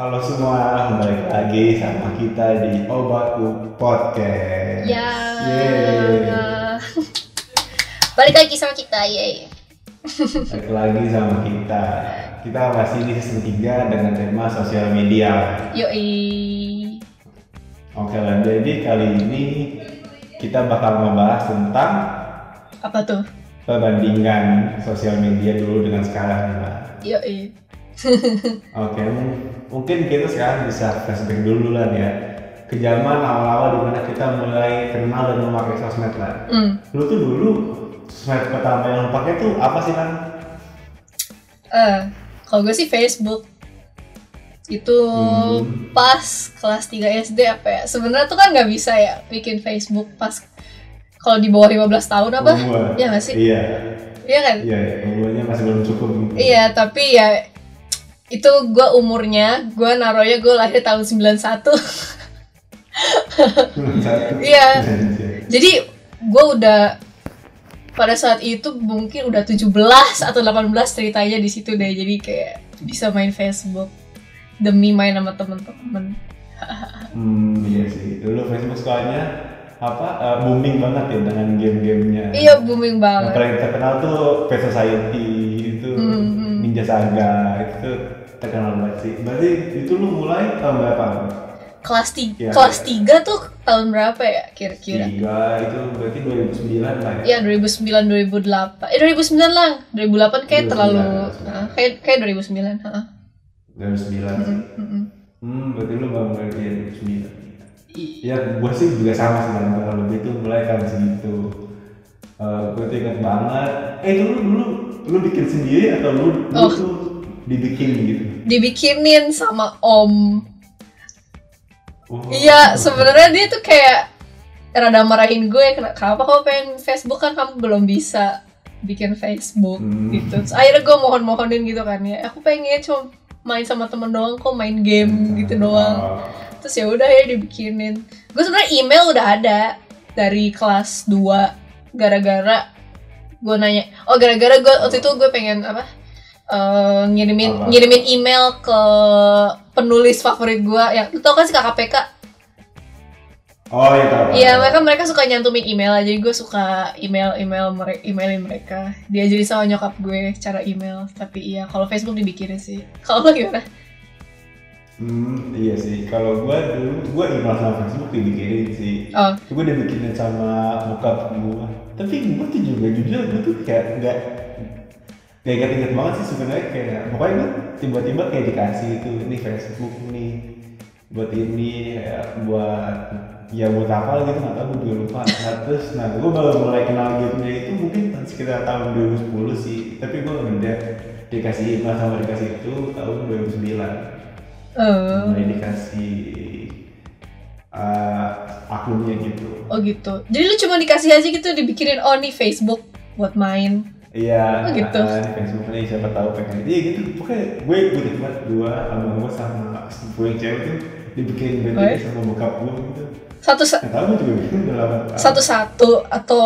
Halo semua, balik lagi sama kita di Obatku Podcast. Ya. Yeay. Balik lagi sama kita, ye. Balik lagi sama kita. Kita masih di season 3 dengan tema sosial media. Yoi. Oke lah, jadi kali ini kita bakal membahas tentang Apa tuh? perbandingan sosial media dulu dengan sekarang ya, Mbak. Yoi. Oke, m- mungkin kita sekarang bisa flashback dulu lah ya ke zaman awal-awal di mana kita mulai kenal dan memakai sosmed lah. Hmm. Lu tuh dulu sosmed pertama yang lu pakai tuh apa sih kan? Eh, kalau gue sih Facebook. Itu Hmm. pas kelas 3 SD apa ya? Sebenarnya tuh kan nggak bisa ya bikin Facebook pas kalau di bawah 15 tahun apa? Umur. Iya nggak sih? Iya, Iya kan? iya, iya. umurnya masih belum cukup gitu. Iya, tapi ya itu gue umurnya, gue naruhnya gue lahir tahun 91 Belum satu. Iya. Jadi gue udah pada saat itu mungkin udah 17 atau 18 ceritanya di situ deh. Jadi kayak bisa main Facebook demi main sama temen-temen. Hmm, iya sih. Dulu Facebook sekolahnya apa eh, booming banget ya dengan game-gamenya. Iya booming Yang banget. paling terkenal tuh Pet Society itu Hmm. Ninja Saga itu terkenal banget sih. Berarti itu lu mulai tahun berapa? Kelas 3 Iya. kelas 3 tuh tahun berapa ya kira-kira? Tiga itu berarti 2009 lah ya. Iya 2009 2008. Eh 2009 lah. 2008 kayak 2009, terlalu 2009. Heeh, kayak kayak 2009, heeh. 2009 sih. Mm-mm. Hmm, berarti lu baru mulai di 2009. I- Ya, gua sih juga sama sih kan kalau lebih itu mulai tahun segitu. Eh, gue tuh ingat banget. Eh dulu dulu lu bikin sendiri atau lu, lu Oh. tuh dibikin gitu? Dibikinin sama om Oh. Iya, sebenarnya dia tuh kayak rada marahin gue "Ken- kenapa kamu pengen Facebook kan kamu belum bisa bikin Facebook Hmm. gitu. Terus akhirnya gue mohon-mohonin gitu kan ya. Aku pengen cuma main sama temen doang kok main game gitu doang. Oh. Terus ya udah ya dibikinin. Gue sebenarnya email udah ada dari kelas 2 gara-gara gue nanya. Oh gara-gara gue waktu itu gue pengen apa? Eh, ngirimin Apa? ngirimin email ke penulis favorit gue yang tau kan sih KKPK Oh iya tahu. Iya mereka mereka suka nyantumin email aja, jadi gue suka email email mereka emailin mereka. Diajarin sama nyokap gue cara email, tapi iya kalau Facebook dibikinin sih. Kalau lo gimana? Hmm, iya sih. Kalau gua dulu gua email sama Facebook dibikinin sih. Oh, Gua dibikinin sama bokap gua. Tapi gua tuh juga jujur gua tuh kayak nggak nggak inget-inget banget sih sebenarnya kayak pokoknya gua tiba-tiba kayak dikasih itu ini Facebook nih buat ini kayak buat ya buat apa gitu nggak tahu juga lupa. Nah, terus nah gua baru mulai kenal gamenya itu mungkin sekitar tahun 2010 sih tapi gua udah dikasih email sama dikasih itu tahun 2009 eh, mulai dikasih uh, akunnya gitu. Oh gitu. Jadi lu cuma dikasih aja gitu dibikinin oh nih Facebook buat main. Iya Oh, gitu. uh, di Facebook nih siapa tahu pengen iya gitu pokoknya gue gue cuma dua abang gue sama sepupu yang cewek tuh dibikin Oh, band ya? sama bokap gue gitu Satu sa- nggak tahu gue juga udah lama satu satu atau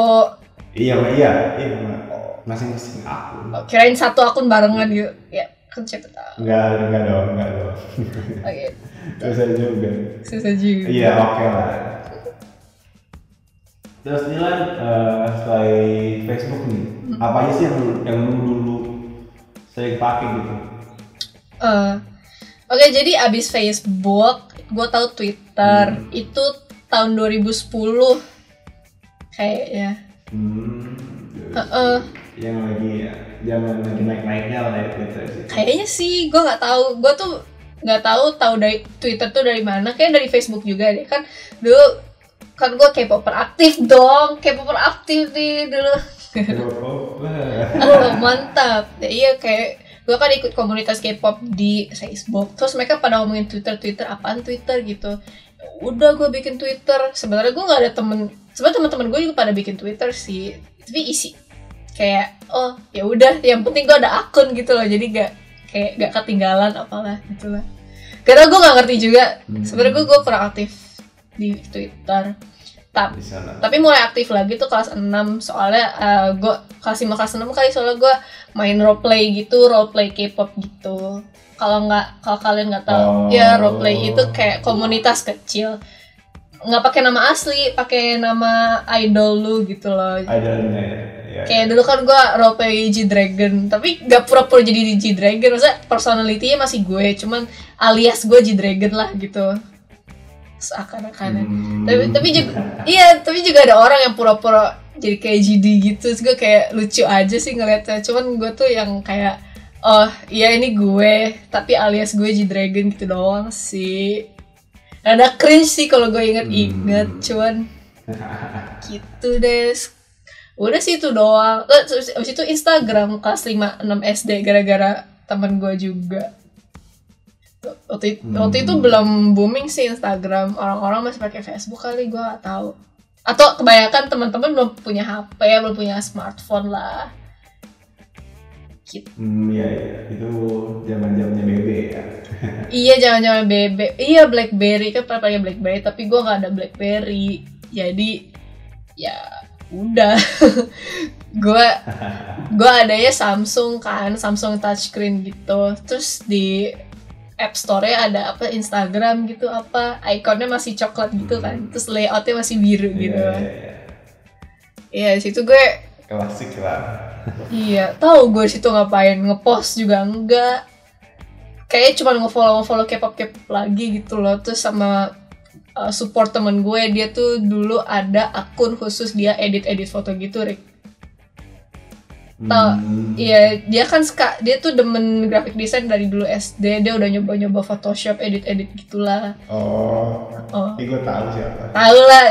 iya iya iya masing-masing akun oh, kirain satu akun barengan gitu. Ya kan siapa tahu. enggak enggak dong enggak dong Oke, susah juga susah juga. Iya oke lah. Terus Nilan eh selain Facebook nih, Hmm. apa aja sih yang yang lu dulu sering pakai gitu? Eh, Oke, jadi abis Facebook, gue tahu Twitter Hmm. itu tahun 2010 kayaknya. Hmm, Heeh. yang lagi zaman lagi naik naiknya lah ya Twitter sih. Kayaknya sih, gue nggak tahu. Gue tuh nggak tahu tahu dari Twitter tuh dari mana. Kayak dari Facebook juga deh. Kan dulu kan gue K-popper aktif dong. K-popper aktif nih dulu. Oh, mantap. Ya, iya kayak gue kan ikut komunitas K-pop di Facebook. Terus mereka pada ngomongin Twitter, Twitter apaan Twitter gitu. Udah gue bikin Twitter. Sebenarnya gue nggak ada temen. Sebenarnya teman-teman gue juga pada bikin Twitter sih. Tapi isi kayak oh ya udah. Yang penting gue ada akun gitu loh. Jadi gak kayak gak ketinggalan apalah gitu lah. Karena gue nggak ngerti juga. Sebenarnya gue gue kurang aktif di Twitter. Tapi tapi mulai aktif lagi tuh kelas 6 soalnya eh, gue kelas 5 kelas 6 kali soalnya gue main roleplay gitu roleplay K-pop gitu kalau nggak kalau kalian nggak tahu Oh. ya roleplay itu kayak komunitas kecil nggak pakai nama asli pakai nama idol lu gitu loh Idolnya ya. ya. kayak dulu kan gue roleplay G Dragon tapi gak pura-pura jadi G Dragon maksudnya personality-nya masih gue cuman alias gue G Dragon lah gitu seakan-akan Hmm. tapi tapi juga iya tapi juga ada orang yang pura-pura jadi kayak GD gitu. Terus gue kayak lucu aja sih ngeliatnya. Cuman gue tuh yang kayak oh iya ini gue tapi alias gue G Dragon gitu doang sih. Ada cringe sih kalau gue inget-inget Hmm. cuman gitu deh. Udah sih itu doang. Eh, terus abis itu Instagram kelas 5 6 SD gara-gara temen gue juga waktu itu, Hmm. waktu itu belum booming sih Instagram. Orang-orang masih pakai Facebook kali gue gak tahu. Atau kebanyakan teman-teman belum punya HP belum punya smartphone lah. Gitu. Hmm, iya, iya. Itu zaman-zamannya bebe ya. iya jangan-jangan bebek iya BlackBerry. Kan pernah pakai BlackBerry tapi gue nggak ada BlackBerry. Jadi ya udah. Gue gue adanya Samsung kan Samsung touchscreen gitu. Terus di App Store-nya ada apa Instagram gitu apa ikonnya masih coklat gitu kan terus layoutnya masih biru gitu Iya, kan iya, iya. iya di situ gue Klasik lah. Iya, tahu gue situ ngapain ngepost juga enggak. Kayaknya cuma ngefollow ngefollow K-pop K-pop lagi gitu loh. Terus sama uh, support temen gue dia tuh dulu ada akun khusus dia edit edit foto gitu, Rick. Tahu? Hmm. Iya, dia kan suka dia tuh demen graphic design dari dulu SD. Dia udah nyoba nyoba Photoshop edit edit gitulah. Oh, Oh. ini gue tahu siapa. Tahu lah,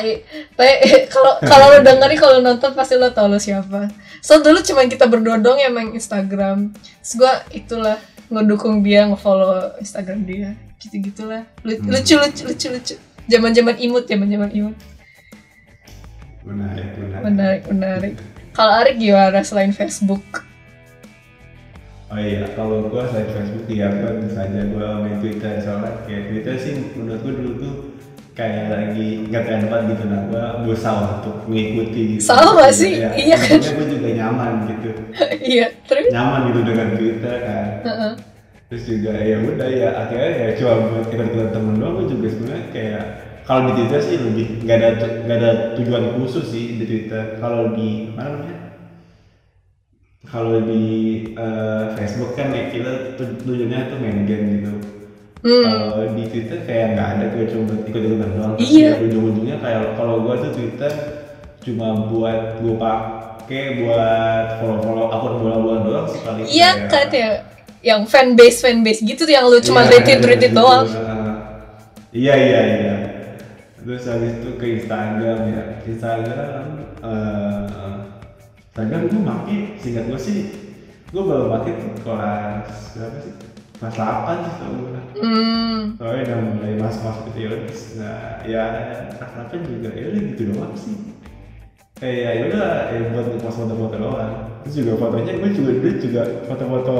tapi kalau kalau lo dengerin kalau nonton pasti lo tau lo siapa. So dulu cuma kita berdua doang yang main Instagram. Terus gue itulah ngedukung dia, ngefollow Instagram dia, gitu gitulah. Lucu Hmm. lucu lucu lucu lucu. Zaman zaman imut, zaman zaman imut. Menarik, menarik. Menarik menarik. Kalau Arik gimana selain Facebook? Oh iya, kalau gue selain Facebook ya gue bisa aja gue main Twitter soalnya kayak Twitter sih menurut gue dulu tuh kayak lagi nggak tren banget gitu nah gue berusaha untuk mengikuti gitu. Sama sih, iya kan? gue juga nyaman gitu, iya, terus? nyaman gitu dengan Twitter kan. Heeh. Terus juga ya udah ya akhirnya ya cuma buat kita kita temen doang gue juga sebenarnya kayak kalau di Twitter sih lebih nggak ada nggak ada tujuan khusus sih di Twitter. Kalau di mana namanya? Kalau di eh, Facebook kan ya kita tu- tujuannya tuh main game gitu. Hmm. Kalau di Twitter kayak nggak ada gue cuma ikut ikutan doang. Iya. ya ujung-ujungnya kayak kalau gue tuh Twitter cuma buat gue pakai buat follow-follow akun bola-bola doang sekali. Iya kan ya, yang fanbase fanbase gitu tuh yang lu cuma Iya, retweet retweet gitu. doang. Nah, Iya iya iya. Terus habis itu ke Instagram ya. Instagram eh Instagram gue maki singkat gue sih gue baru pakai tuh kelas berapa sih? Kelas 8 sih tau gue. Hmm. Soalnya udah mulai masuk-masuk gitu ya. Nah ya kelas 8 juga ya udah gitu doang sih. Kayak ya udah ya buat ngepost foto-foto doang. Terus juga fotonya gue juga dulu juga foto-foto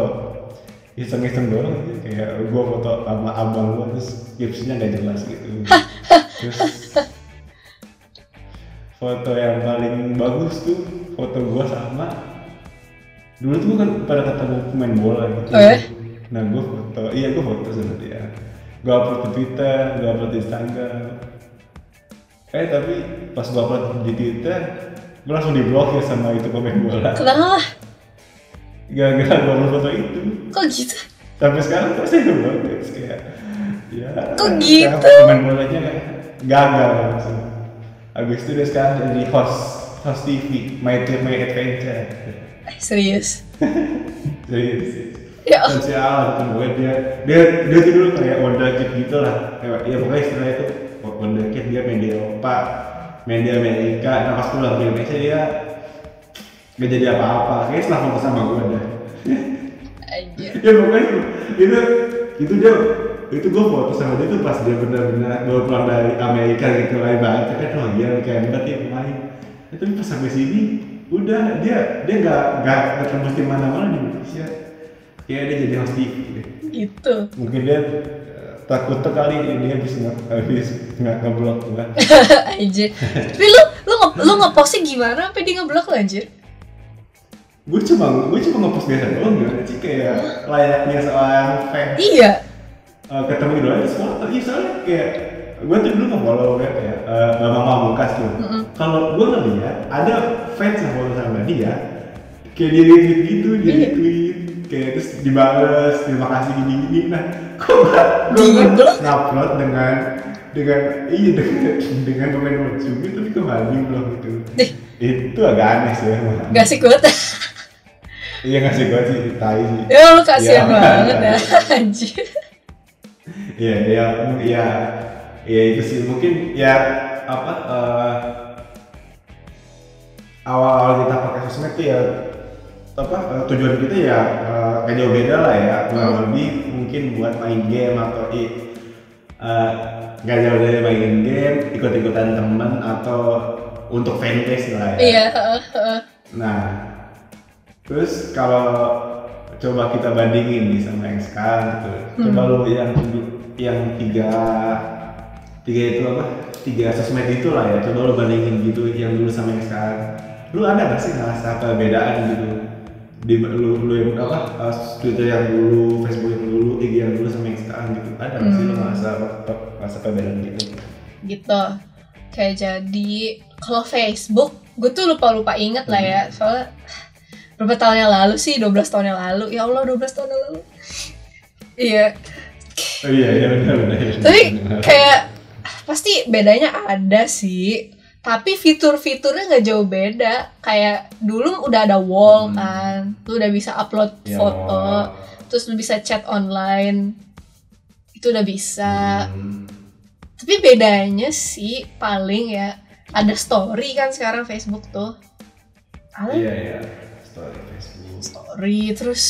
iseng-iseng doang gitu. kayak gue foto sama abang gue terus captionnya nggak jelas gitu terus foto yang paling bagus tuh foto gue sama dulu tuh gue kan pada ketemu pemain bola gitu Oh ya? nah gue foto iya gue foto sama dia gue upload di twitter gue upload di instagram eh tapi pas gue upload di twitter gue langsung diblokir sama itu pemain bola Kenapa? gara-gara gue upload foto itu Kok gitu? sampai sekarang pasti gue blokir kayak ya Kok gitu? pemain bolanya gagal langsung Abis itu dia sekarang jadi host host TV My Trip My Adventure. Eh, Serius? serius Ya. ketemu gue dia dia dia tuh dulu kayak wonderkid gitu lah. Ya pokoknya istilahnya itu wonderkid dia main di Eropa main di Amerika. Nah pas pulang ke Indonesia dia gak jadi apa-apa. Kayaknya setelah foto sama gue Aja. ya pokoknya itu itu dia itu gue foto sama dia tuh pas dia benar-benar baru pulang dari Amerika gitu lah banget kan oh iya kayak banget ya pemain Ya, tapi pas sampai sini udah dia dia nggak nggak nggak tembus di mana-mana di Indonesia kayak dia jadi host TV. Gitu. mungkin dia eh, takut tuh kali dia bisa nggak habis nggak ngeblok gue Aja. Tapi lu lu nge lu ngepostnya gimana sampai dia ngeblok lu anjir? gue cuma gue cuma ngepost biasa doang gimana sih kayak layaknya seorang fans Iya. Uh, ketemu idola itu foto iya soalnya kayak gue tuh dulu nge-follow kayak kayak uh, Bambang Pamungkas tuh. Kalau gue ngeliat ada fans yang follow sama dia kayak di retweet gitu di Iya. retweet kayak terus dibales terima kasih gini gini nah kok gak Di gue ngupload dengan dengan iya dengan dengan komen lucu gitu tapi gak di blog gitu. Dih. itu agak aneh sih emang. Gak sih gue iya ngasih gue sih tai sih. Ya lu kasihan Iya. banget ya. Anjir Iya, iya, iya, iya itu sih mungkin ya apa eh, awal-awal kita pakai sosmed tuh ya apa eh, tujuan kita ya nggak jauh beda lah ya kurang lebih mungkin buat main game atau i nggak jauh dari main game ikut-ikutan temen atau untuk fanbase lah ya. Iya. Nah, terus kalau coba kita bandingin nih sama yang sekarang gitu. Coba lu yang yang tiga tiga itu apa? Tiga sosmed itu lah ya. Coba lu bandingin gitu yang dulu sama yang sekarang. Lu ada gak sih ngerasa perbedaan gitu? Di lu, lu yang apa? uh, Twitter yang dulu, Facebook yang dulu, IG yang dulu sama yang sekarang gitu. Ada gak sih lu ngerasa ngerasa perbedaan gitu? Gitu Kayak jadi Kalau Facebook Gue tuh lupa-lupa inget lah ya Soalnya Berapa tahun yang lalu sih 12 tahun yang lalu Ya Allah 12 tahun yang lalu Iya Oh iya, iya benar benar. Tapi Benar. kayak Pasti bedanya ada sih tapi fitur-fiturnya nggak jauh beda kayak dulu udah ada wall Hmm. kan lu udah bisa upload Ya, foto terus lu bisa chat online itu udah bisa Hmm. tapi bedanya sih paling ya ada story kan sekarang Facebook tuh Iya iya. Story Facebook. story terus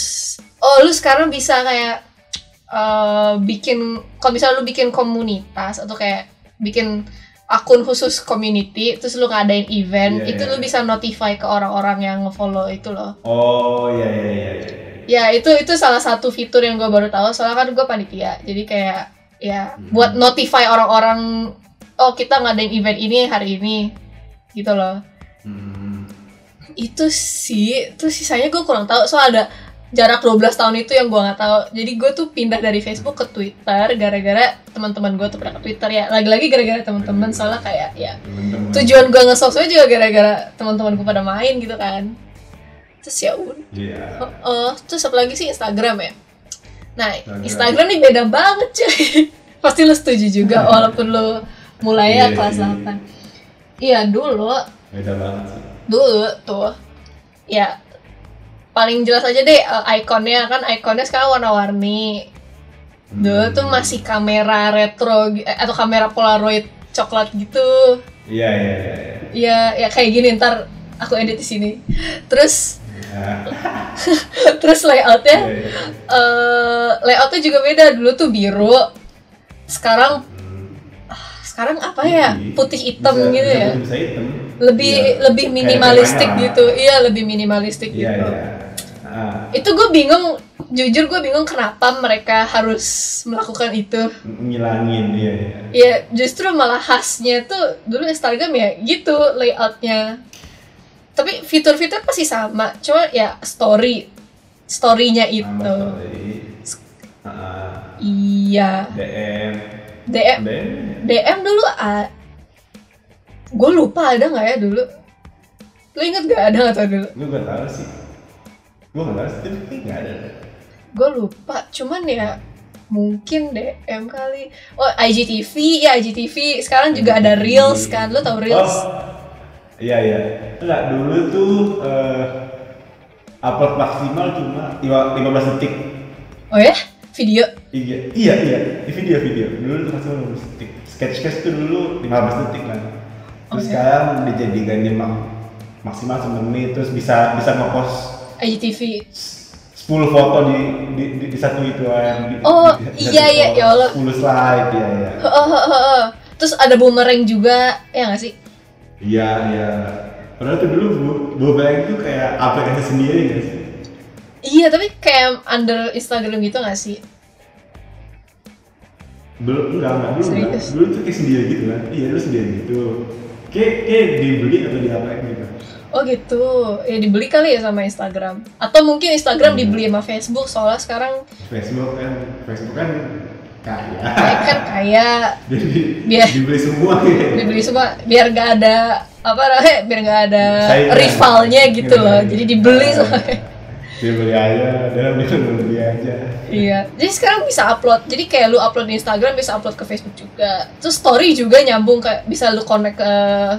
oh lu sekarang bisa kayak eh, bikin kalau misalnya lu bikin komunitas atau kayak bikin akun khusus community terus lu ngadain event Iya, itu iya. lu bisa notify ke orang-orang yang ngefollow itu loh Oh iya iya iya. iya. ya itu itu salah satu fitur yang gue baru tahu soalnya kan gue panitia jadi kayak ya Hmm. buat notify orang-orang oh kita ngadain event ini hari ini gitu loh Hmm. itu sih terus sisanya gue kurang tahu soal ada jarak 12 tahun itu yang gue nggak tahu jadi gue tuh pindah dari Facebook ke Twitter gara-gara teman-teman gue tuh pernah ke Twitter ya lagi-lagi gara-gara teman-teman soalnya kayak ya tujuan gue nge-sosmed juga gara-gara teman-teman gue pada main gitu kan terus ya udah Iya. Oh, terus apa lagi sih Instagram ya? Nah, Instagram. Instagram nih beda banget cuy. Pasti lu setuju juga walaupun lu mulai ya Iya kelas sih. 8. Iya, dulu Beda banget sih. dulu tuh ya paling jelas aja deh eh, ikonnya kan ikonnya sekarang warna-warni. Dulu tuh Hmm. masih kamera retro eh, atau kamera polaroid coklat gitu. Iya iya iya. iya. Ya, ya kayak gini ntar aku edit di sini. Terus Ya. terus layoutnya Iya, iya. eh layoutnya juga beda dulu tuh biru sekarang Hmm. sekarang apa ya Putih. hitam Bisa- gitu bisa ya Bisa hitam. Lebih Iya. lebih Kayak minimalistik lah. gitu iya lebih minimalistik Iya gitu iya. Ah, itu gue bingung jujur gue bingung kenapa mereka harus melakukan itu ngilangin iya iya. ya justru malah khasnya tuh dulu Instagram ya gitu layoutnya tapi fitur-fitur pasti sama cuma ya story storynya itu story. Ah, iya DM. DM DM. DM dulu a gue lupa ada nggak ya dulu lu inget gak ada nggak tau dulu Gue gak tahu sih. Gue gak tahu sih, tapi kayaknya gak ada. gue lupa cuman ya mungkin DM kali oh IGTV ya IGTV sekarang juga ada reels kan lu tau reels Oh, iya iya. Enggak dulu tuh eh, upload maksimal cuma lima- 15 detik. oh ya video Iya iya iya di video video. Dulu tuh maksimal 15 detik. Sketch sketch tuh dulu 15 detik kan. Terus sekarang dijadikannya mak maksimal semenit terus bisa bisa ngepost IGTV 10 foto di di, di, di satu itu kan. Di- Oh, di- di iya, iya, ya Allah. 10 slide iya iya. Heeh, heeh, heeh. terus ada boomerang juga ya nggak sih Iya iya. Padahal tuh dulu bu, Boomerang itu kayak aplikasi sendiri gak sih? iya tapi kayak under Instagram gitu nggak sih Belum enggak enggak dulu enggak. Dulu tuh kayak sendiri gitu kan. Iya dulu sendiri gitu. Kayak kayak dibeli atau diapain gitu. Oh gitu, ya dibeli kali ya sama Instagram Atau mungkin Instagram Hmm. dibeli sama Facebook Soalnya sekarang Facebook kan Facebook kan kaya kayak kan kayak jadi Biar- dibeli semua gitu dibeli semua biar gak ada apa namanya biar gak ada Saingan. rivalnya gitu loh Iya. jadi dibeli Iya. soalnya dia beli aja dia beli aja iya jadi sekarang bisa upload. Jadi kayak lu upload di Instagram bisa upload ke Facebook juga. Terus story juga nyambung ke bisa lu connect ke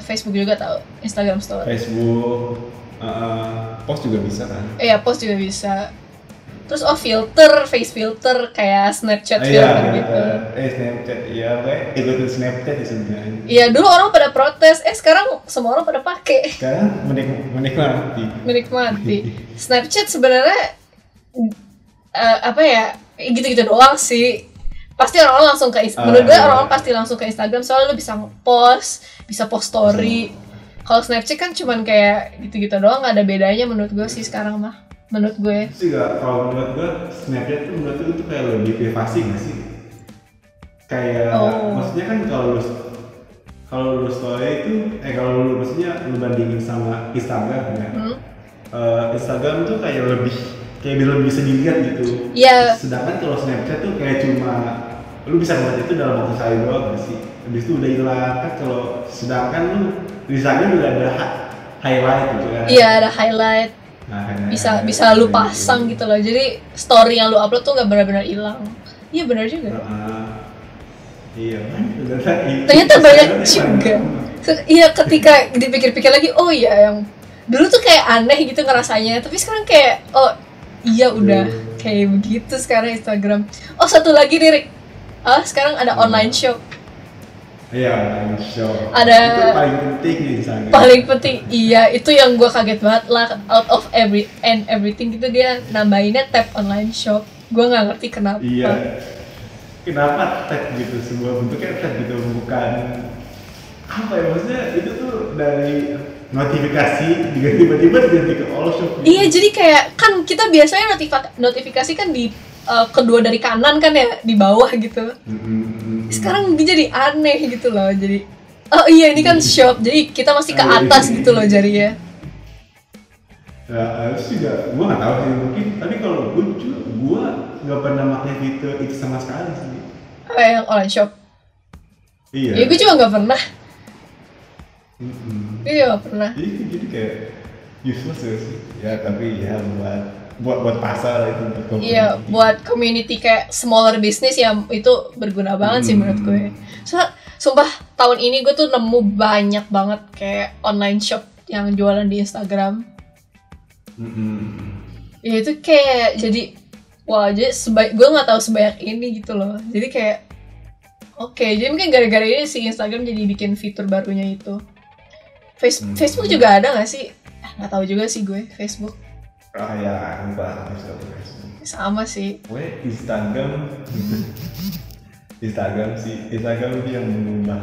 Facebook juga tau? Instagram story. Facebook uh, post juga bisa kan? Iya post juga bisa terus oh filter face filter kayak Snapchat iya, filter gitu. eh Snapchat iya gue ikutin Snapchat ya sebenarnya iya dulu orang pada protes eh sekarang semua orang pada pakai sekarang menik menikmati. Menikmati. Snapchat sebenarnya eh, apa ya gitu-gitu doang sih. Pasti orang-orang langsung ke Ah, menurut gue iya. orang-orang pasti langsung ke Instagram soalnya lu bisa post bisa post story. Kalau Snapchat kan cuman kayak gitu-gitu doang nggak ada bedanya menurut gue sih sekarang mah menurut gue. Sih gak kalau menurut gue Snapchat tuh menurut gue tuh kayak lebih privasi gak sih? Kayak Oh. maksudnya kan kalau lu kalau lu story itu eh kalau lu maksudnya lu bandingin sama Instagram ya Hmm? eh, Instagram tuh kayak lebih kayak lebih bisa dilihat gitu. Iya. sedangkan kalau Snapchat tuh kayak cuma lu bisa ngeliat itu dalam waktu sehari doang gak sih? Habis itu udah hilang kan kalau sedangkan lu di Instagram juga ada hi- highlight gitu kan? Iya ada highlight Nah, bisa highlight bisa lu pasang gitu loh. Jadi story yang lu upload tuh nggak benar-benar hilang. Iya benar juga. Heeh. iya kan? Ternyata banyak juga. Iya ketika dipikir-pikir lagi oh iya yang dulu tuh kayak aneh gitu ngerasanya. Tapi sekarang kayak oh iya udah Hmm. kayak begitu sekarang Instagram. Oh satu lagi nih Rick. Ah sekarang ada online shop iya shop Ada- itu paling penting nih Instagram paling penting. Iya itu yang gua kaget banget lah. Out of every and everything gitu dia nambahinnya tab online shop. Gua nggak ngerti kenapa. Iya. Kenapa tag gitu? Sebuah bentuknya tag gitu bukan apa ya? Maksudnya itu tuh dari notifikasi juga tiba-tiba diganti ke all shop gitu. Iya jadi kayak kan kita biasanya notifikasi kan di uh, kedua dari kanan kan ya di bawah gitu. Mm-mm. Sekarang dia jadi aneh gitu loh jadi oh iya ini kan shop jadi kita mesti ke atas gitu loh jadinya. Ya, harus juga, gua nggak tahu sih mungkin. Tapi kalau gue juga, gua nggak pernah pakai fitur itu sama sekali sih. Apa yang online shop? Iya. Ya gue juga nggak pernah. Mm-mm. Gue juga nggak pernah. Jadi, jadi kayak useless ya sih. Ya tapi ya buat buat buat pasar itu untuk community. Iya buat community kayak smaller business yang itu berguna banget sih Hmm. menurut gue. So, sumpah tahun ini gue tuh nemu banyak banget kayak online shop yang jualan di Instagram. Mm-mm. ya itu kayak jadi wah jadi sebaik gue nggak tahu sebanyak ini gitu loh jadi kayak oke jadi mungkin gara-gara ini si Instagram jadi bikin fitur barunya itu Face- Hmm. Facebook juga ada nggak sih Ah, nggak tahu juga sih gue Facebook Facebook. Facebook. sama sih Gue Instagram, Instagram sih, Instagram itu yang mengubah.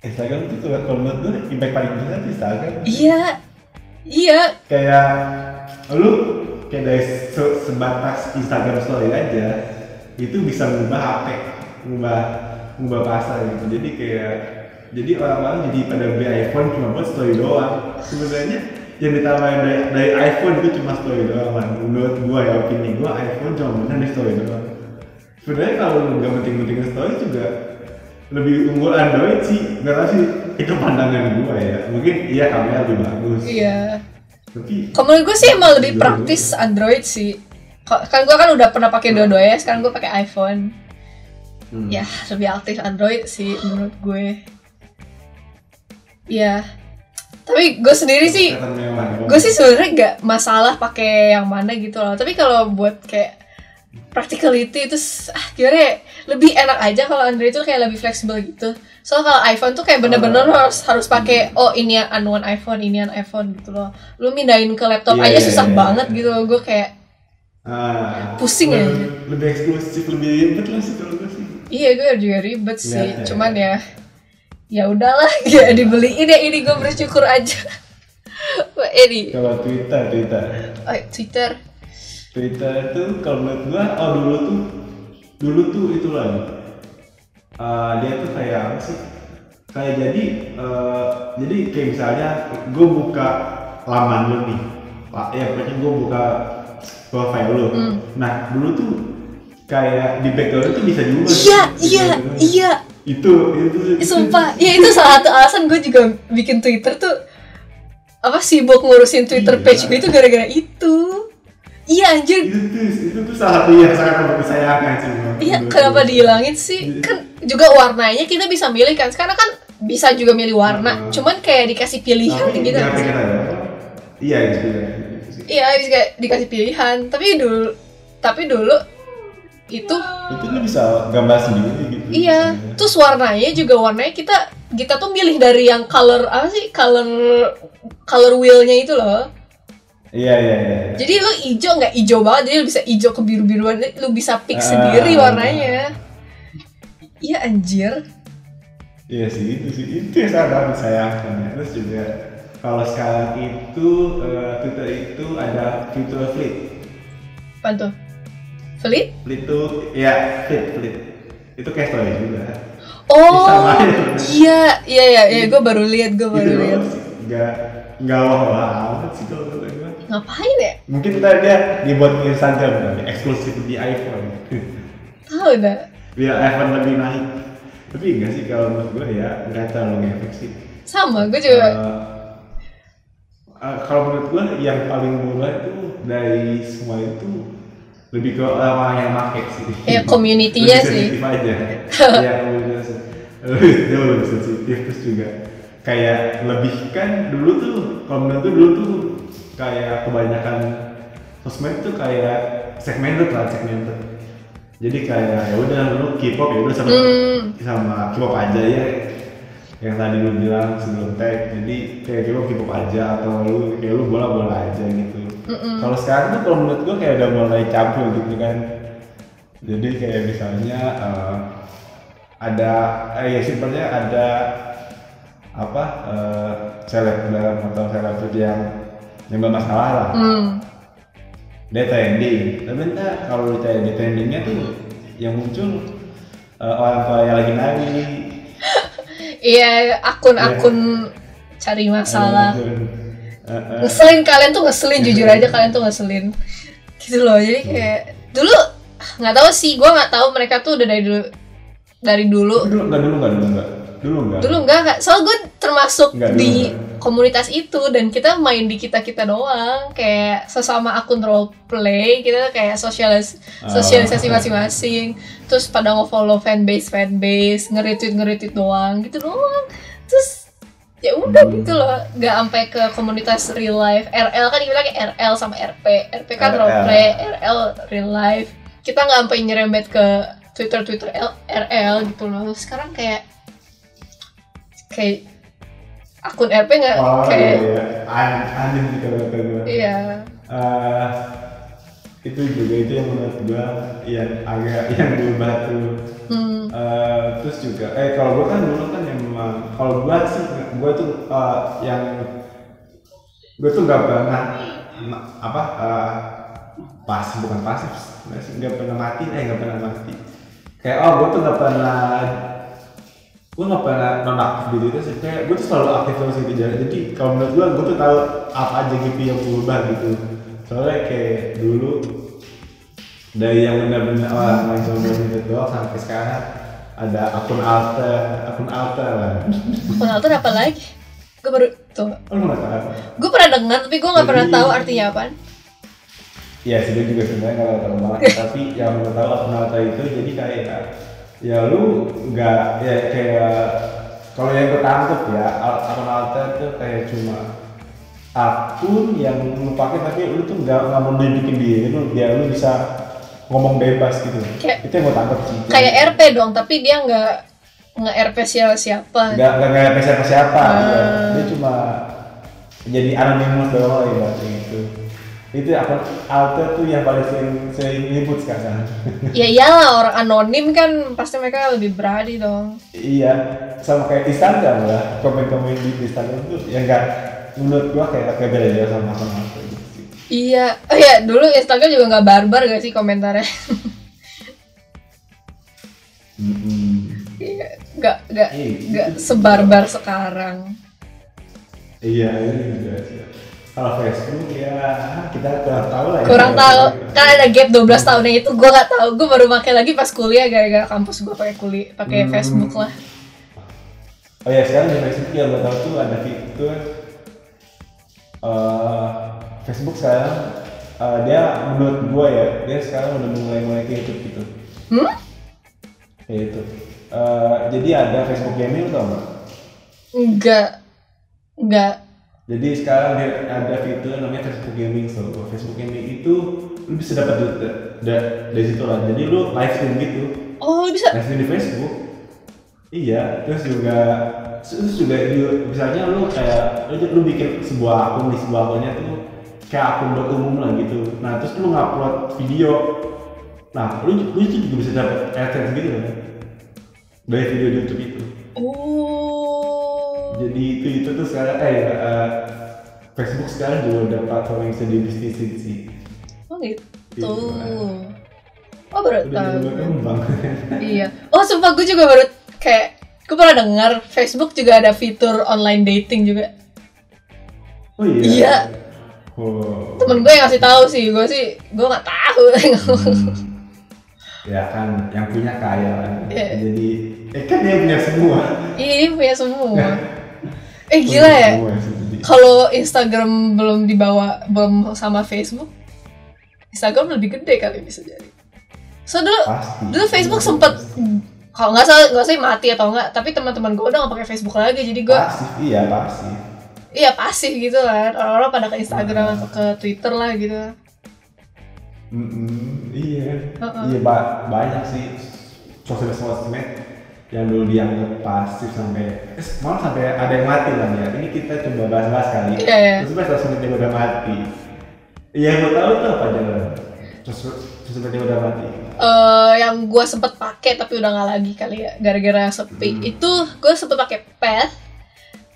Instagram itu tuh kalau menurut gue impact paling besar di Instagram. iya iya Kayak lu kayak dari se- sebatas Instagram story aja itu bisa mengubah HP, mengubah mengubah pasar gitu. Jadi kayak jadi orang-orang jadi pada beli iPhone cuma buat story doang. Sebenarnya yang ditawarin dari, dari iPhone itu cuma story doang man. Menurut gua ya opini gua iPhone cuma benar di story doang. Sebenarnya kalau nggak penting-pentingin story juga lebih unggul Android sih. Nggak tahu sih itu pandangan gua ya. Mungkin iya kamera lebih bagus. iya Tapi kalau menurut gue sih emang lebih praktis Android sih Ka- kan gue kan udah pernah pakai dua-duanya sekarang gue pakai iPhone hmm. ya lebih aktif Android sih menurut gue ya tapi gue sendiri sih gue sih sebenarnya nggak masalah pakai yang mana gitu loh. Tapi kalau buat kayak practicality itu ah gimana ya? Lebih enak aja kalau Android itu kayak lebih fleksibel gitu. Soalnya kalau iPhone tuh kayak bener-bener lo harus harus pakai oh ini yang anuan iPhone ini yang iPhone gitu loh. Lu mindahin ke laptop Iya, aja iya, susah iya. banget gitu. Gue kayak Ah, Pusing ya. lebih, eksklusif lebih ribet lah sih kalau gue sih. Iya gue juga ribet sih. Iya, iya. cuman ya ya udahlah ya dibeliin ya ini gue bersyukur aja. Wah, ini. Kalau Twitter Twitter. Oh, Twitter. Twitter itu kalau menurut gua oh dulu tuh dulu tuh itu lah Ah, dia tuh kayak apa sih? Kayak jadi eh, jadi kayak misalnya gue buka laman lu nih. Pak ya pokoknya gue buka profile lu. Hmm. nah dulu tuh kayak di background tuh bisa diubah. Iya iya iya itu itu Ih, sumpah ya itu salah satu alasan gue juga bikin twitter tuh apa sibuk ngurusin twitter Iya. page gue itu gara-gara itu iya anjir itu tuh itu tuh salah satu yang sangat amat disayangkan sih menurut- Iya, menurut kenapa dihilangin sih? Kan juga warnanya kita bisa milih kan. Sekarang kan bisa juga milih warna. Hmm. Cuman kayak dikasih pilihan Tapi gitu. iya gitu ya gitu sih. Iya, bisa kayak dikasih pilihan. Tapi dulu tapi dulu itu itu lu bisa gambar sendiri gitu iya. misalnya. Terus warnanya juga warnanya kita kita tuh milih dari yang color apa sih? Color color wheelnya itu loh. iya iya iya iya. Jadi lu hijau nggak hijau banget, jadi lu bisa hijau ke biru biruan, lu bisa pick Ah. sendiri warnanya. Iya anjir. Iya sih itu sih itu yang sangat disayangkan ya. Terus juga kalau sekarang itu eh, Twitter itu ada Twitter Fleet. Apa tuh? Fleet? Fleet itu ya Fleet Fleet itu kayak story juga. Oh, iya, iya, iya, iya, gue baru lihat, gue baru Gitu lihat. loh, nggak nggak wah amat sih kalau kata gue. Ngapain ya? Mungkin ntar dia dibuat di Instagram kali, eksklusif di iPhone. Tahu dah. Biar iPhone lebih naik. Tapi enggak sih kalau menurut gue ya nggak terlalu ngefek sih. Sama, gue juga. Eh, eh, kalau menurut gue yang paling murah itu dari semua itu lebih ke orang yang make sih. Ya, community-nya Lebih sih. aja. ya komunitas lebih jauh lebih sensitif terus juga kayak lebih kan dulu tuh kalau menurut dulu tuh kayak kebanyakan sosmed tuh kayak segmented lah segmented. Jadi kayak ya udah lu K-pop ya udah sama Hmm. sama K-pop aja ya yang tadi lu bilang sebelum tag jadi kayak K-pop K-pop aja atau lu kayak lu bola bola aja gitu Mm-mm. kalau sekarang tuh kalau menurut gua kayak udah mulai campur gitu kan. Jadi kayak misalnya eh, ada eh ya simpelnya ada apa eh, selebgram atau selebgram yang yang bermasalah lah. Hmm. dia trending. Tapi entah kalau di trendingnya tuh yang muncul eh, orang tua yang lagi nari. Iya, akun-akun cari masalah. Eh, eh, Ngeselin kalian tuh ngeselin, jujur aja kalian tuh ngeselin. Gitu loh, jadi kayak dulu nggak tahu sih, gue nggak tahu mereka tuh udah dari dulu dari dulu. Dulu enggak dulu enggak dulu enggak dulu enggak dulu enggak kak soal gue termasuk Enggak, dulu di enggak. komunitas itu dan kita main di kita kita doang. Kayak sesama akun role play kita kayak sosialis Ah. sosialisasi masing-masing. Terus pada nge-follow fanbase fanbase nge-retweet nge-retweet doang gitu doang. Terus ya udah Hmm. gitu loh nggak sampai ke komunitas real life. RL kan dibilang RL sama RP RP kan role RL. play RL real life. Kita nggak sampai nyerempet ke Twitter Twitter L- RL gitu loh. Sekarang kayak kayak akun RP nggak oh kayak iya iya. An- aneh gue iya. Eh, itu juga itu yang menurut gua yang agak yang berubah tuh. Hmm, Eh, terus juga eh kalau gua kan dulu kan yang memang kalau gua sih gua tuh eh, yang gua tuh nggak pernah apa eh, pas bukan pasif nggak pernah mati eh nggak pernah mati. Kayak oh gua tuh nggak pernah gua nggak pernah nonaktif di Twitter sih. Kayak gua tuh selalu aktif terus gitu jadi jadi kalau menurut gua gua tuh tahu apa aja gitu yang berubah gitu soalnya kayak dulu dari yang benar-benar orang main main itu doang sampai sekarang ada akun alter akun alter lah. Akun alter apa lagi? Gue baru tuh. Oh gue pernah dengar tapi gue nggak pernah tahu artinya apa. Iya sih gue juga sebenarnya nggak tahu banget. Tapi yang gue tahu akun alter itu jadi kayak ya lu nggak ya kayak kalau yang gue tangkep ya akun alter tuh kayak cuma akun yang lu pakai tapi lu tuh nggak nggak mau nunjukin diri lu biar lu bisa ngomong bebas gitu. Kayak- itu yang gue tangkep sih. kayak RP dong tapi dia nggak nggak RP siapa siapa nggak nggak nggak siapa siapa Ah. dia cuma jadi anonimus doang ibaratnya gitu. Itu apa alter tuh yang paling sering sering ribut sekarang. Ya iyalah orang anonim kan pasti mereka lebih berani dong. Iya sama kayak Instagram lah. Komen-komen di Instagram tuh yang enggak menurut gua kayak kayak beda ya sama sih iya. Oh ya dulu Instagram juga nggak barbar gak sih komentarnya? Mm-mm. Iya, nggak nggak Iya, nggak itu- sebarbar sekarang. Iya, ini juga sih. Kalau Facebook ya kita kurang tahu lah ya. kurang tahu. Kan ada gap 12 tahunnya itu gue nggak tahu. Gue baru pakai lagi pas kuliah gara-gara kampus gue pakai kuliah pakai Hmm. Facebook lah. Oh ya sekarang di Facebook yang gue tahu tuh ada fitur eh, Facebook sekarang eh, dia menurut gue ya dia sekarang udah mulai mulai kayak YouTube gitu. hmm Kayak itu. Eh, jadi ada Facebook Gaming tau nggak? nggak nggak Jadi sekarang dia ada fitur namanya Facebook Gaming so Facebook Gaming itu lu bisa dapat duit da- da- dari situ lah. Jadi lu live stream gitu. oh bisa live stream di Facebook iya terus juga terus juga misalnya lu kayak lu, lu bikin sebuah akun di sebuah akunnya tuh kayak akun buat umum lah gitu. Nah terus lu ngupload video. Nah lu, lu itu juga bisa dapat AdSense gitu kan? Dari video di YouTube itu. Oh. Jadi itu itu tuh sekarang eh eh, Facebook sekarang juga udah platform yang bisa dibisnisin sih. Oh gitu? Gitu. oh baru tahu. iya. Oh sumpah gue juga baru kayak gue pernah dengar Facebook juga ada fitur online dating juga. Oh iya? Iya. oh temen gue yang ngasih tahu sih gue sih gue nggak tahu. Hmm. ya kan yang punya kaya kan Iya. jadi eh kan dia punya semua. Ini punya semua. Eh gila ya. kalau Instagram belum dibawa belum sama Facebook Instagram lebih gede kali bisa jadi. So dulu pasti. dulu Facebook sempet kalau nggak salah nggak sih mati atau enggak tapi teman-teman gue udah nggak pakai Facebook lagi jadi gue pasif iya pasti iya pasif gitu kan. Orang-orang pada ke Instagram atau ke Twitter lah gitu. Mm-mm, iya. Uh-uh. iya ba- banyak sih sosial sosmed yang dulu dianggap pasif sampai eh, malah sampai ada yang mati lah ya. Ini kita coba bahas-bahas kali Iya, iya. terus pas sosmed yang udah mati. Iya gue tahu tuh apa jalan. Sosmed yang udah mati eh yang gue sempet pakai tapi udah nggak lagi kali ya gara-gara sepi Hmm. itu gue sempet pakai Path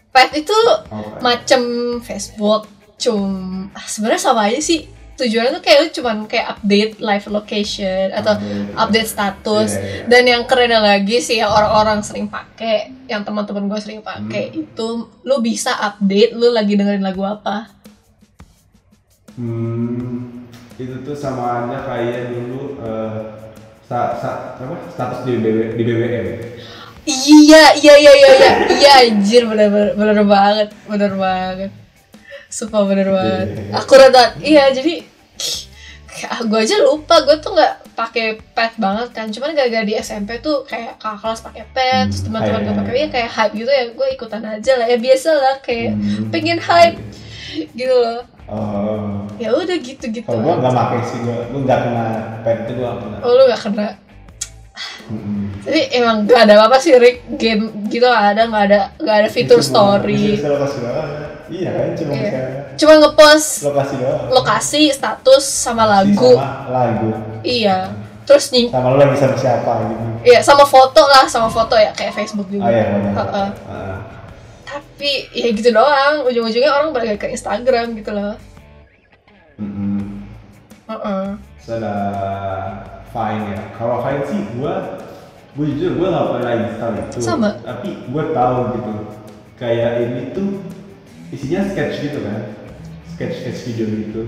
Path itu Apa? macam Facebook cum ah, sebenarnya sama aja sih tujuannya tuh kayak lu cuman kayak update live location atau Update. update status Iya, iya. dan yang kerennya lagi sih yang orang-orang sering pakai yang teman-teman gue sering pakai Hmm. itu lu bisa update lu lagi dengerin lagu apa Hmm, itu tuh sama aja kayak dulu eh, sa, sa, apa, status di, BB, di BBM. Iya, iya, iya, iya, iya, iya, anjir, bener, bener, bener banget, bener banget, sumpah bener banget. Iya. Aku rada, iya, jadi gue aja lupa, gue tuh nggak pakai pet banget kan, cuman gara-gara di SMP tuh kayak kakak kelas pakai pet, terus Hmm, teman-teman gue kayak- pakai, ya kayak hype gitu ya, gue ikutan aja lah, ya biasa lah, kayak Hmm. pengen hype gitu loh. Oh, Ya udah gitu-gitu. kalau gua nggak pakai sih, gua, gua nggak kena pen itu gua nggak kena. Oh lu gak kena. Jadi emang gak ada apa-apa sih Rick game gitu gak ada nggak ada nggak ada fitur Itu story. Lokasi doang. Iya kan, cuma Iya. bisa Cuma ngepost lokasi doang. lokasi, status sama lagu. Sama lagu. Iya. Terus nih, Sama lo lagi sama siapa gitu. iya sama foto lah, sama foto ya kayak Facebook juga. Oh iya, benar. Heeh. Ah. Tapi ya gitu doang. Ujung-ujungnya orang balik ke Instagram gitu loh. Terus ada Vine ya. Kalau Vine sih gua gue jujur gue nggak pernah install itu. Sama. Tapi gue tahu gitu. Kayak ini tuh isinya sketch gitu kan. Sketch sketch video gitu.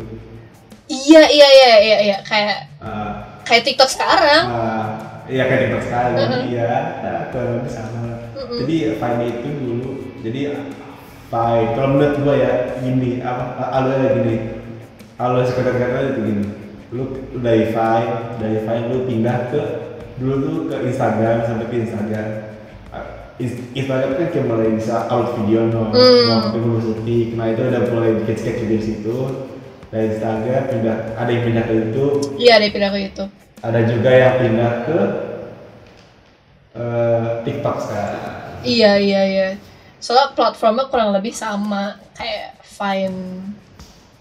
Iya iya iya iya iya kayak Ah, kayak TikTok sekarang. ah, Iya kayak TikTok sekali. Mm-mm. Iya. Nah, kurang lebih sama. Mm-mm. Jadi Vine itu dulu. Jadi Vine. Kalau menurut gue ya gini apa alurnya gini. Alur sekedar kata itu gini. Lu dari Vine, dari Vine lu pindah ke dulu tuh ke Instagram sampai ke Instagram. Ah, Ins- Instagram kan kayak mulai bisa upload video no, sampai dulu syuting. Nah itu udah mulai video di situ. Dari Instagram pindah, ada yang pindah ke YouTube, Iya ada pindah ke YouTube. ada juga yang pindah ke eh, TikTok sekarang. Iya iya iya. Soalnya platformnya kurang lebih sama kayak Vine.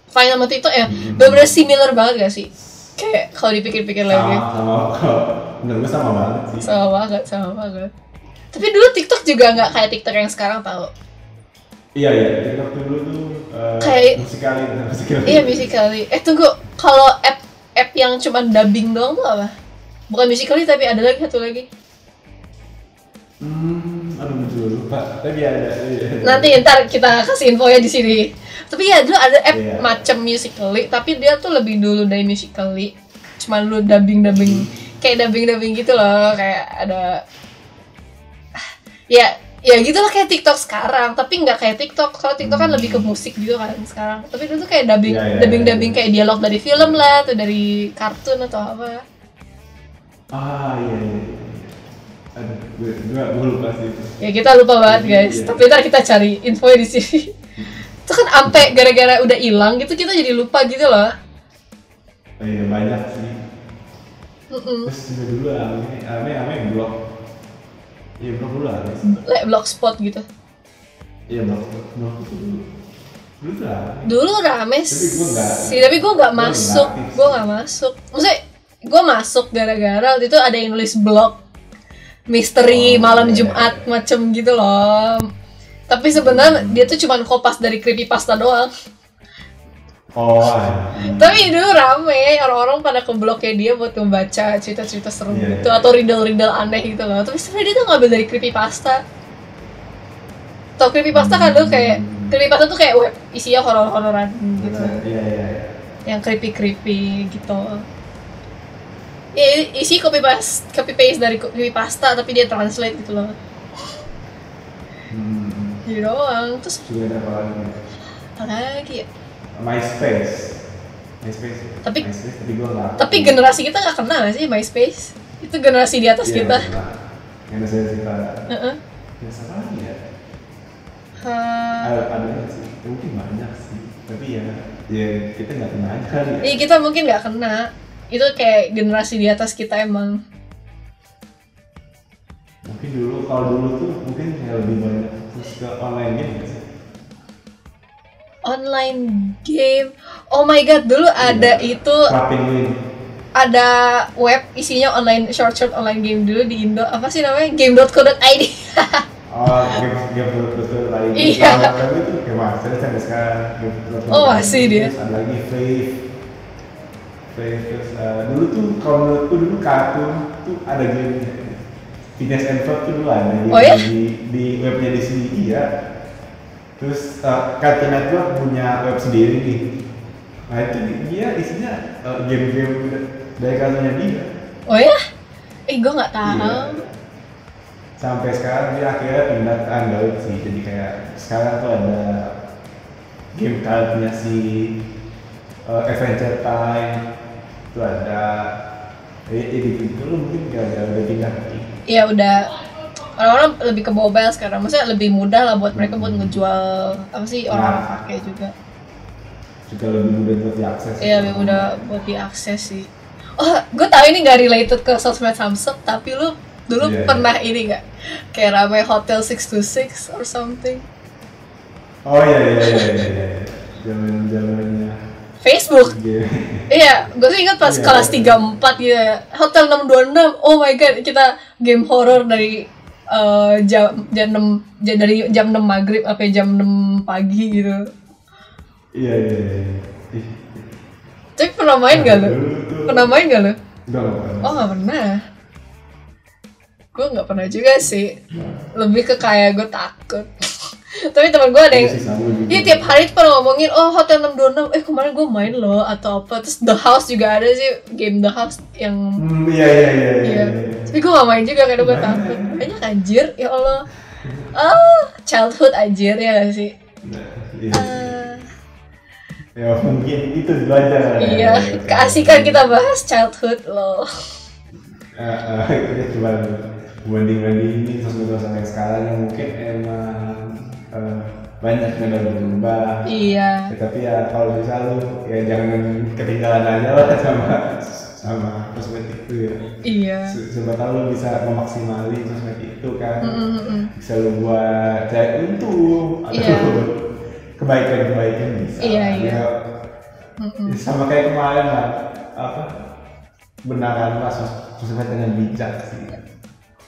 Vine sama TikTok ya Hmm. bener-bener similar banget gak sih? Kayak kalau dipikir-pikir lagi Sama, sama, menurut gue sama banget sih. sama banget sama banget. Tapi dulu TikTok juga nggak kayak TikTok yang sekarang tau. Iya iya, TikTok dulu tuh eh, Kayak- musikali, musikali. Iya Musical.ly. Eh tunggu, kalau app app yang cuma dubbing doang tuh apa? Bukan Musical.ly tapi ada lagi satu lagi. Hmm, aduh juga lupa. Tapi ada. iya. Nanti ntar kita kasih info ya di sini. Tapi ya dulu ada app Iya. macam Musically, tapi dia tuh lebih dulu dari Musically. Cuma lu dubbing dubbing kayak dubbing dubbing gitu loh, kayak ada ya ya gitu lah kayak TikTok sekarang, tapi nggak kayak TikTok. Kalau TikTok kan lebih ke musik gitu kan sekarang. Tapi itu tuh kayak dubbing Iya, iya, dubbing iya. dubbing kayak dialog dari film lah atau dari kartun atau apa. Ah iya iya. Aduh, gue, gue, gue lupa sih itu. Ya kita lupa banget guys. Iya. Tapi ntar kita cari infonya di sini. itu kan ampe gara-gara udah hilang gitu kita jadi lupa gitu loh. Oh, iya banyak sih. Mm-mm. Terus juga dulu ame, ame, ame blog. Iya blog dulu ame. Like blogspot gitu. Iya blog, blog itu dulu. Dulu tuh ame. Dulu rame Tapi gua nggak- sih, tapi gue gua masuk. Gue nggak masuk. Maksudnya gue masuk gara-gara waktu itu ada yang nulis blog misteri Oh, malam iya. Jumat macem gitu loh. Tapi sebenarnya dia tuh cuma kopas dari creepypasta doang. Oh, iya. Tapi dulu rame, orang-orang pada ke blognya dia buat membaca cerita-cerita seru Iya, gitu iya. atau riddle-riddle aneh gitu loh. Tapi sebenarnya dia tuh ngambil dari creepypasta. Tau creepypasta kan dulu kayak Hmm. creepypasta tuh kayak web isinya horor-hororan gitu. Iya iya iya. Yang creepy-creepy gitu. Ya isi copy paste copy paste dari creepypasta tapi dia translate gitu loh. Hmm. Gitu doang. Terus Juga ada apa lagi? apa lagi ya? MySpace. MySpace. Tapi- MySpace tapi gue nggak. Tapi generasi kita nggak kenal gak sih MySpace? Itu generasi di atas Iya, kita. nah, Yang saya cerita. Heeh. Ya sama lagi ya. Ada ada sih? Ya, mungkin banyak sih. Tapi ya, ya kita nggak kenal aja kali ya. Iya kita mungkin nggak kena. Itu kayak generasi di atas kita emang. Mungkin dulu kalau dulu tuh mungkin kayak lebih banyak terus ke online game sih? Online game. Oh my god, dulu ada Iya. itu ada web isinya online short short online game dulu di Indo. Apa sih namanya? game.co.id. Oh, game game betul-betul lagi. Iya. Tapi itu kayak masih ada sampai sekarang. Game betul-betul Oh, masih dia. Ada lagi Faith. Terus eh, dulu tuh kalau menurutku dulu kartun tuh ada game Phineas and Ferb tuh dulu ada game Oh, ya? di di webnya di sini iya. Terus eh, Cartoon Network punya web sendiri nih. Nah itu di- dia isinya eh, game-game dari kartunnya dia. oh ya? Eh gue nggak tahu. Iya. Sampai sekarang dia akhirnya pindah ke Android sih. Jadi kayak sekarang tuh ada game cardnya si uh, Adventure Time itu ada eh ini gitu lu mungkin gak ada udah pindah lagi. Ya udah orang-orang lebih ke mobile sekarang. Maksudnya lebih mudah lah buat mereka buat ngejual apa sih orang Nah. pakai juga. juga lebih mudah buat diakses. Iya lebih mudah buat diakses sih. Oh, gue tahu ini gak related ke sosmed Samsung, tapi lu dulu Iya, iya. pernah ini gak? Kayak rame Hotel 626 or something. Oh iya iya iya iya. iya. Zaman zamannya Facebook. Iya, gue tuh ingat pas Iya. kelas 3 4 gitu ya. Hotel 626. Oh my god, kita game horror dari eh, jam jam 6 ja- dari jam 6 maghrib sampai jam 6 pagi gitu. Iya iya iya. Ih, Tapi pernah main gak lu? dulu tuh- Pernah main gak lu? Enggak. Oh gak pernah. Gue gak pernah juga sih. Lebih ke kayak gue takut. Tapi teman gue ada yang Iya sama. Iya tiap hari tuh pada ngomongin oh Hotel 626 eh kemarin gue main loh atau apa terus The House juga ada sih game The House yang Hmm, iya iya iya iya. iya iya. tapi gue gak main juga karena gue takut banyak anjir ya Allah ah childhood anjir ya gak sih Nah, iya. Ah, Ya mungkin itu ya. iya keasikan kita bahas childhood loh ah, kita cuma banding bandingin sosmed sampai sekarang yang mungkin emang eh, banyak berubah. iya Ya, tapi ya kalau bisa lu ya jangan ketinggalan aja lah sama sama sosmed itu ya. iya Siapa tahu lu bisa memaksimalin sosmed itu kan. Mm, mm, mm. Bisa lu buat cari untung atau Iya. kebaikan-kebaikan bisa. Iya, iya. Ya, Mm, mm. sama kayak kemarin lah apa benarkanlah sos- sosmed dengan bijak sih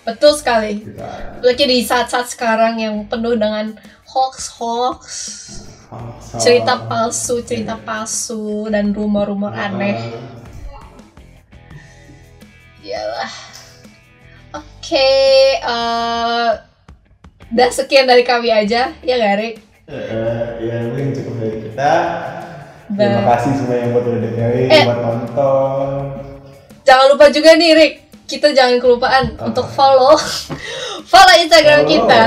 betul sekali kita lagi di saat-saat sekarang yang penuh dengan hoax hoax hoax, cerita palsu cerita palsu dan rumor-rumor aneh Iyalah. Oke, Oke, eh dan sekian dari kami aja, ya gak Rik? Eh, ya mungkin cukup dari kita. Terima kasih semua yang buat udah dengerin, Eh. buat nonton. Jangan lupa juga nih Rik, kita jangan kelupaan Apa? untuk follow follow Instagram Follow. kita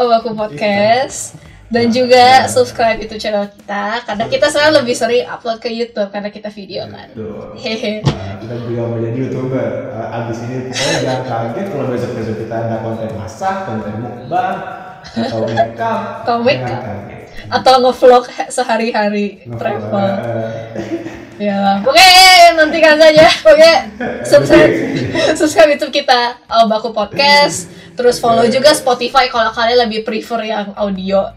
@obaku podcast dan juga subscribe itu channel kita karena kita sekarang lebih sering upload ke YouTube karena kita video kan. Hehe. Nah, kita juga mau jadi youtuber. Eh, abis ini pokoknya jangan kaget kalau besok besok kita ada konten masak, konten mukbang, atau makeup. Atau make Jangan up. kaget. Atau ngevlog sehari-hari travel. Eh, Ya, oke nantikan saja. Oke, subscribe subscribe YouTube kita Obaku Podcast. Terus follow juga Spotify kalau kalian lebih prefer yang audio.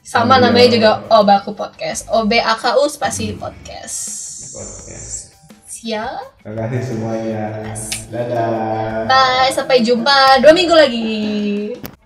Sama Audio. namanya juga Obaku Podcast. O B A K U spasi podcast. podcast. Siap. Terima kasih semuanya. Dadah. Bye, sampai jumpa dua minggu lagi.